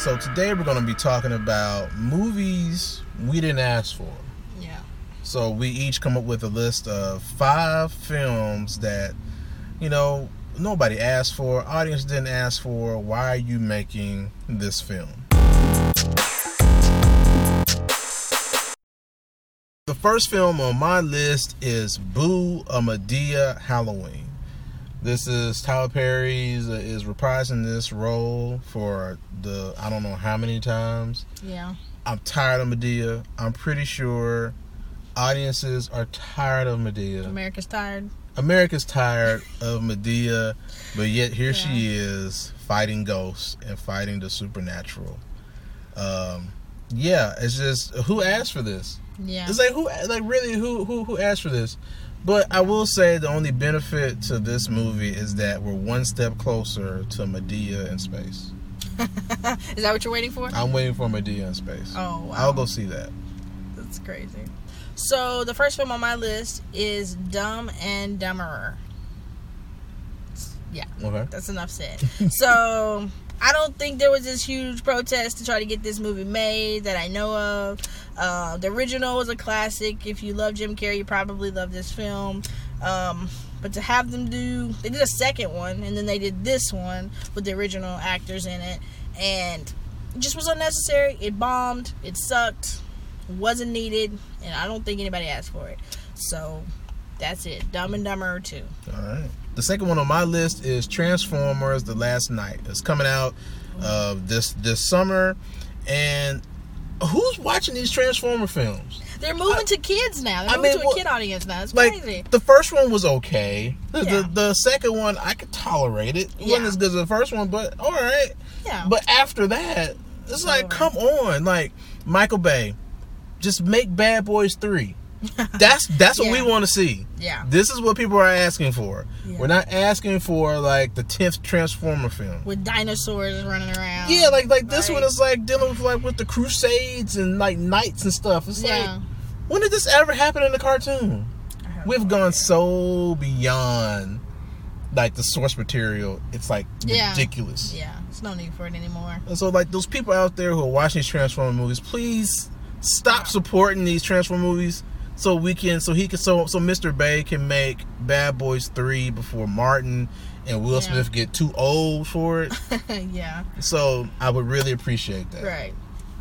So today we're going to be talking about movies we didn't ask for. Yeah. So we each come up with a list of five films that, you know, nobody asked for, audience didn't ask for. Why are you making this film? The first film on my list is Boo a Madea Halloween. This is Tyler Perry's uh, is reprising this role for the I don't know how many times. Yeah. I'm tired of Madea. I'm pretty sure audiences are tired of Madea. America's tired. America's tired of Madea, but yet here she is fighting ghosts and fighting the supernatural. Um, yeah, it's just who asked for this? Yeah. It's like who, like really, who, who, who asked for this? But I will say the only benefit to this movie is that we're one step closer to Madea in space. Is that what you're waiting for? I'm waiting for Madea in space. Oh wow. I'll go see that. That's crazy. So the first film on my list is Dumb and Dumberer. Yeah, Okay. that's enough said. so I don't think there was this huge protest to try to get this movie made that I know of. Uh, the original was a classic. If you love Jim Carrey, you probably love this film. Um, but to have them do, they did a second one, and then they did this one with the original actors in it, and it just was unnecessary. It bombed. It sucked. Wasn't needed, and I don't think anybody asked for it. So that's it. Dumb and Dumber two. All right. The second one on my list is Transformers: The Last Knight. It's coming out uh, this this summer, and who's watching these Transformer films? They're moving to kids now. They're I moving mean, to well, a kid audience now. It's Like crazy. the first one was okay. The, Yeah. the the second one I could tolerate it. It Yeah. wasn't as good as the first one, but all right. Yeah. But after that, it's like, over. come on, like Michael Bay, just make Bad Boys three. That's that's what we want to see. yeah. This is what people are asking for. Yeah. We're not asking for like the tenth Transformer film. With dinosaurs running around. Yeah, like like this Right. one is like dealing with like with the Crusades and like knights and stuff. It's Yeah. like when did this ever happen in the cartoon? We've gone so beyond like the source material. It's like Yeah. ridiculous. Yeah. There's no need for it anymore. And so like those people out there who are watching these Transformer movies, please stop supporting these Transformer movies so we can so he can so so Mr. Bay can make Bad Boys 3 before Martin and Will Yeah. Smith get too old for it. yeah. so I would really appreciate that. Right.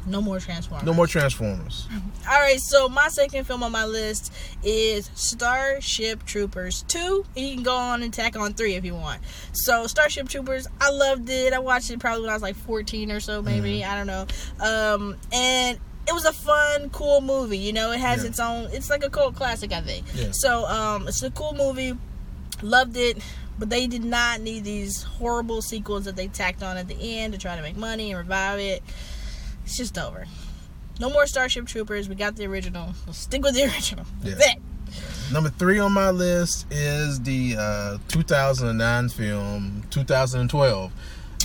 No more Transformers. No more Transformers. All right, so my second film on my list is Starship Troopers 2. And you can go on and tack on 3 if you want. So, Starship Troopers, I loved it. I watched it probably when I was like 14 or so, maybe. I don't know. Um, and it was a fun, cool movie. You know, it has Yeah. its own, it's like a cult classic, I think. Yeah. So, um, it's a cool movie. Loved it. But they did not need these horrible sequels that they tacked on at the end to try to make money and revive it. It's just over. No more Starship Troopers. We got the original. We'll stick with the original. That's Yeah. it. Number three on my list is the uh, 2009 film 2012.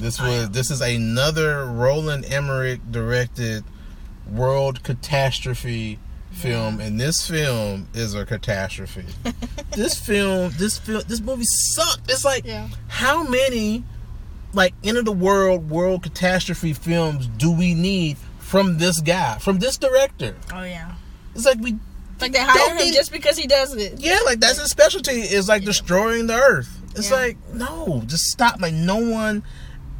This Oh, was this is another Roland Emmerich directed world catastrophe film, and this film is a catastrophe. this film, this film, this movie sucked. It's like Yeah. how many like end of the world world catastrophe films do we need from this guy, from this director? Oh yeah. It's like we Like they hire him need- just because he does it. yeah, like that's his specialty is like Yeah. destroying the earth. It's Yeah. like no, just stop. Like no one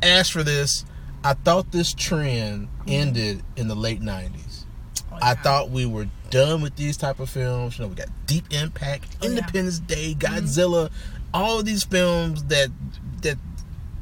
asked for this. I thought this trend ended in the late '90s. Oh, I thought we were done with these type of films. You know, we got Deep Impact, Oh, yeah. Independence Day, mm-hmm. Godzilla, all of these films that that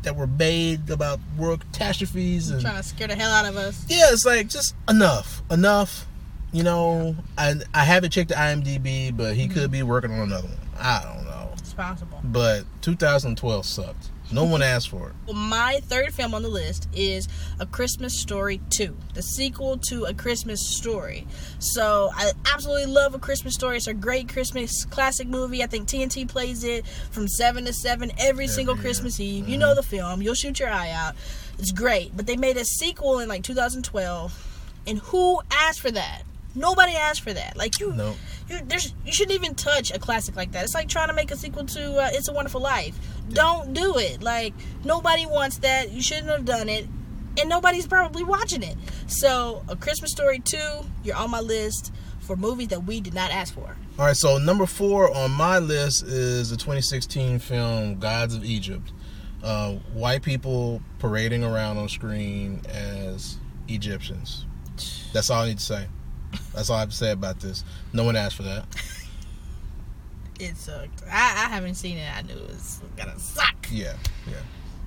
that were made about world catastrophes and trying to scare the hell out of us. yeah, it's like just enough, enough. You know, I I haven't checked the IMDb, but he could mm-hmm. be working on another one. I don't know, It's possible. but 2012 sucked. No one asked for it. Well, my third film on the list is A Christmas Story 2, the sequel to A Christmas Story. So, I absolutely love A Christmas Story. It's a great Christmas classic movie. I think TNT plays it from 7 to 7 every single year. Christmas Eve. You mm-hmm. know the film, you'll shoot your eye out. It's great. But they made a sequel in like 2012, and who asked for that? Nobody asked for that. Like you, No. you, there's, you shouldn't even touch a classic like that. It's like trying to make a sequel to uh, It's a Wonderful Life. Don't do it. Like nobody wants that. You shouldn't have done it. and nobody's probably watching it. So, A Christmas Story 2, you're on my list for movies that we did not ask for. All right, so number four on my list is the 2016 film Gods of Egypt. Uh, white people parading around on screen as Egyptians. That's all I need to say. That's all I have to say about this. No one asked for that. It sucked. I, I haven't seen it. I knew it was gonna suck. Yeah, yeah.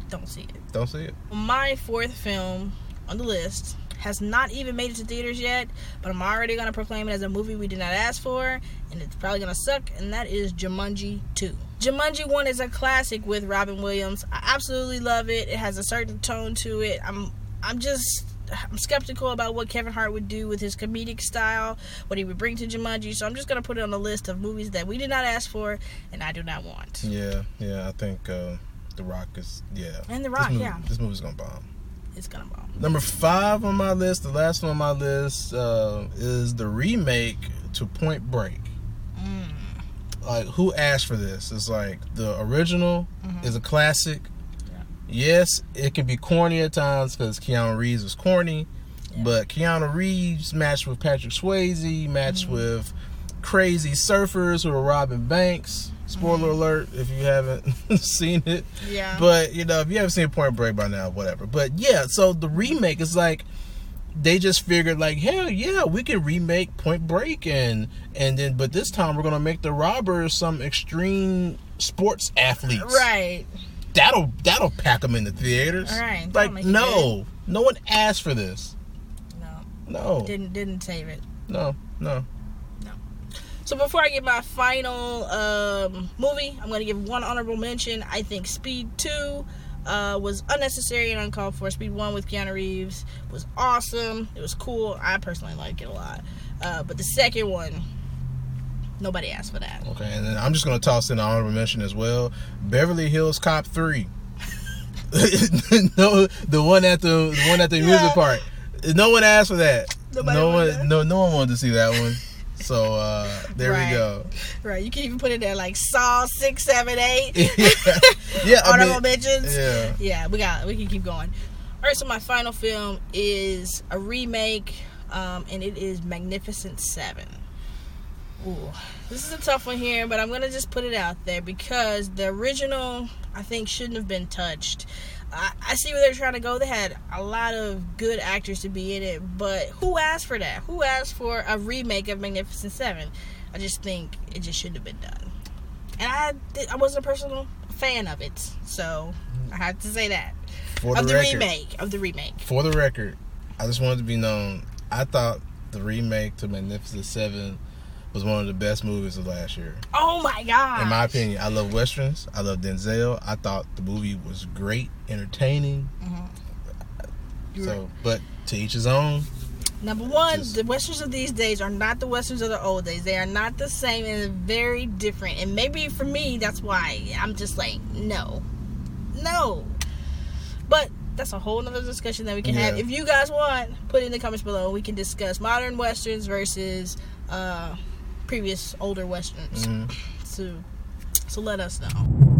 Don't see it. Don't see it. My fourth film on the list has not even made it to theaters yet, but I'm already gonna proclaim it as a movie we did not ask for, and it's probably gonna suck, and that is Jumanji 2. Jumanji 1 is a classic with Robin Williams. I absolutely love it. It has a certain tone to it. I'm I'm just I'm skeptical about what Kevin Hart would do with his comedic style, what he would bring to Jumanji. So I'm just gonna put it on the list of movies that we did not ask for and I do not want. Yeah, yeah. I think uh, The Rock is yeah. And The Rock, this movie, yeah. This movie's gonna bomb. It's gonna bomb. Number five on my list, the last one on my list, uh, is the remake to Point Break. Mm. Like, who asked for this? It's like the original Mhm. is a classic. Yes, it can be corny at times because Keanu Reeves was corny, Yeah. but Keanu Reeves matched with Patrick Swayze, matched Mhm. with crazy surfers who are robbing banks. Spoiler Mhm. alert if you haven't seen it. Yeah. But you know, if you haven't seen Point Break by now, whatever. But yeah, so the remake is like they just figured like, hell yeah, we can remake Point Break and and then but this time we're gonna make the robbers some extreme sports athletes. right. That'll that'll pack them in the theaters. All right, Like no, no one asked for this. No. No, Didn't didn't save it. No. No, no. So before I give my final um, movie, I'm going to give one honorable mention. I think Speed 2 uh, was unnecessary and uncalled for. Speed 1 with Keanu Reeves was awesome. It was cool. I personally like it a lot. Uh, but the second one, nobody asked for that. Okay, and then I'm just gonna toss in an honorable mention as well. Beverly Hills Cop Three. no, the one at the, the one at the Yeah. music park. No one asked for that. Nobody no one, that? no, no one wanted to see that one. So uh, there Right. we go. Right. You can even put it there like Saw 6, 7, 8. yeah, I honorable mean, mentions. yeah. yeah, we got we can keep going. All right, so my final film is a remake, um, and it is Magnificent Seven. Ooh, this is a tough one here, but I'm gonna just put it out there because the original I think shouldn't have been touched. I, I see where they're trying to go. They had a lot of good actors to be in it, but who asked for that? Who asked for a remake of Magnificent Seven? I just think it just shouldn't have been done. And I did, I wasn't a personal fan of it, so I had to say that For the, of the record, remake of the remake. for the record, I just wanted to be known. I thought the remake to Magnificent Seven was one of the best movies of last year. Oh my god! In my opinion, I love westerns. I love Denzel. I thought the movie was great, entertaining. You're So, but to each his own. Number one, Just- the westerns of these days are not the westerns of the old days. They are not the same and very different. And maybe for me, that's why I'm just like, no, no. But that's a whole nother discussion that we can have. If you guys want, put it in the comments below. We can discuss modern westerns versus uh, previous older westerns. Mhm. So, so let us know.